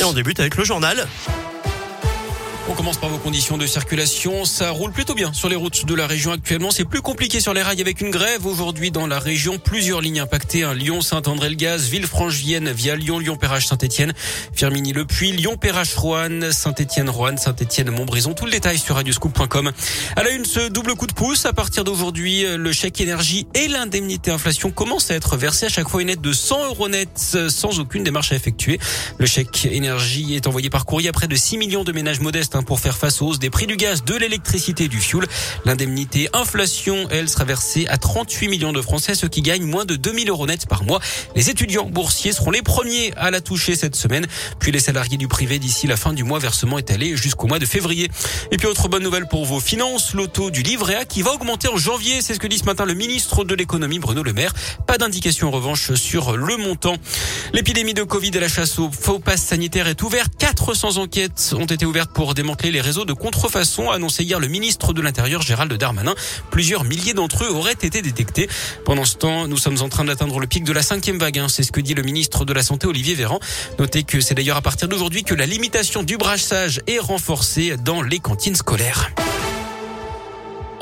Et on débute avec le journal. On commence par vos conditions de circulation. Ça roule plutôt bien sur les routes de la région actuellement. C'est plus compliqué sur les rails avec une grève aujourd'hui dans la région. Plusieurs lignes impactées. Lyon, Saint-André-le-Gaz, Villefranche-Vienne via Lyon, Lyon-Perrache, Saint-Etienne, Firminy-le-Puy, Lyon-Perrache, Roanne, Saint-Etienne, Roanne, Saint-Etienne, Montbrison. Tout le détail sur radioscoop.com. À la une, ce double coup de pouce. À partir d'aujourd'hui, le chèque énergie et l'indemnité inflation commencent à être versés à chaque fois une aide de 100 euros net sans aucune démarche à effectuer. Le chèque énergie est envoyé par courrier à près de 6 millions de ménages modestes Pour faire face aux hausses des prix du gaz, de l'électricité du fioul. L'indemnité inflation, elle, sera versée à 38 millions de Français, ceux qui gagnent moins de 2000 euros net par mois. Les étudiants boursiers seront les premiers à la toucher cette semaine, puis les salariés du privé d'ici la fin du mois, versement étalé jusqu'au mois de février. Et puis autre bonne nouvelle pour vos finances, l'auto du livret A qui va augmenter en janvier, c'est ce que dit ce matin le ministre de l'économie Bruno Le Maire. Pas d'indication en revanche sur le montant. L'épidémie de Covid et la chasse au faux pass sanitaire est ouverte. 400 enquêtes ont été ouvertes pour démanteler les réseaux de contrefaçon, annoncé hier le ministre de l'Intérieur Gérald Darmanin. Plusieurs milliers d'entre eux auraient été détectés. Pendant ce temps, nous sommes en train d'atteindre le pic de la cinquième vague. Hein. C'est ce que dit le ministre de la Santé Olivier Véran. Notez que c'est d'ailleurs à partir d'aujourd'hui que la limitation du brassage est renforcée dans les cantines scolaires.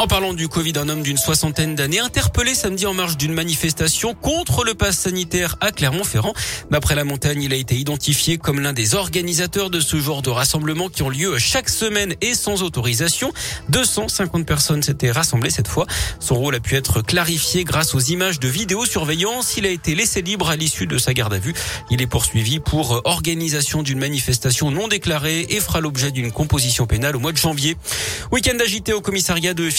En parlant du Covid, un homme d'une soixantaine d'années interpellé samedi en marge d'une manifestation contre le pass sanitaire à Clermont-Ferrand. D'après la montagne, il a été identifié comme l'un des organisateurs de ce genre de rassemblements qui ont lieu chaque semaine et sans autorisation. 250 personnes s'étaient rassemblées cette fois. Son rôle a pu être clarifié grâce aux images de vidéosurveillance. Il a été laissé libre à l'issue de sa garde à vue. Il est poursuivi pour organisation d'une manifestation non déclarée et fera l'objet d'une composition pénale au mois de janvier. Week-end agité au commissariat de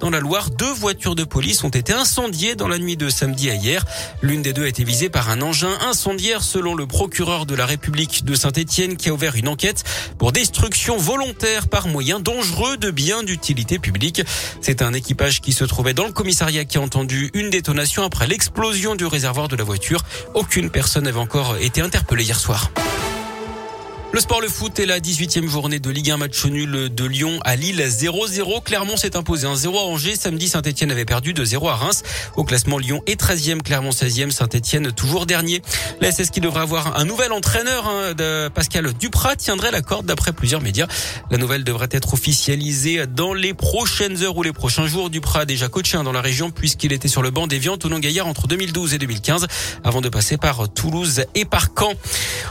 dans la Loire, deux voitures de police ont été incendiées dans la nuit de samedi à hier. L'une des deux a été visée par un engin incendiaire selon le procureur de la République de Saint-Étienne qui a ouvert une enquête pour destruction volontaire par moyen dangereux de biens d'utilité publique. C'est un équipage qui se trouvait dans le commissariat qui a entendu une détonation après l'explosion du réservoir de la voiture. Aucune personne n'avait encore été interpellée hier soir. Le sport, le foot et la 18e journée de Ligue 1 match nul de Lyon à Lille 0-0. Clermont s'est imposé un 0 à Angers. Samedi, Saint-Etienne avait perdu de 0 à Reims. Au classement, Lyon est 13e, Clermont 16e, Saint-Etienne toujours dernier. La SS qui devrait avoir un nouvel entraîneur hein, de Pascal Duprat tiendrait la corde d'après plusieurs médias. La nouvelle devrait être officialisée dans les prochaines heures ou les prochains jours. Duprat a déjà coaché hein, dans la région puisqu'il était sur le banc d'Evian, Tonon Gaillard entre 2012 et 2015 avant de passer par Toulouse et par Caen.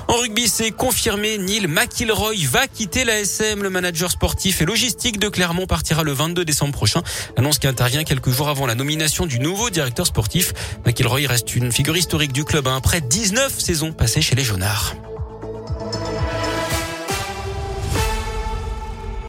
En rugby, c'est confirmé. McIlroy va quitter la SM. Le manager sportif et logistique de Clermont partira le 22 décembre prochain. Annonce qui intervient quelques jours avant la nomination du nouveau directeur sportif. McIlroy reste une figure historique du club hein, après 19 saisons passées chez les Jaunards.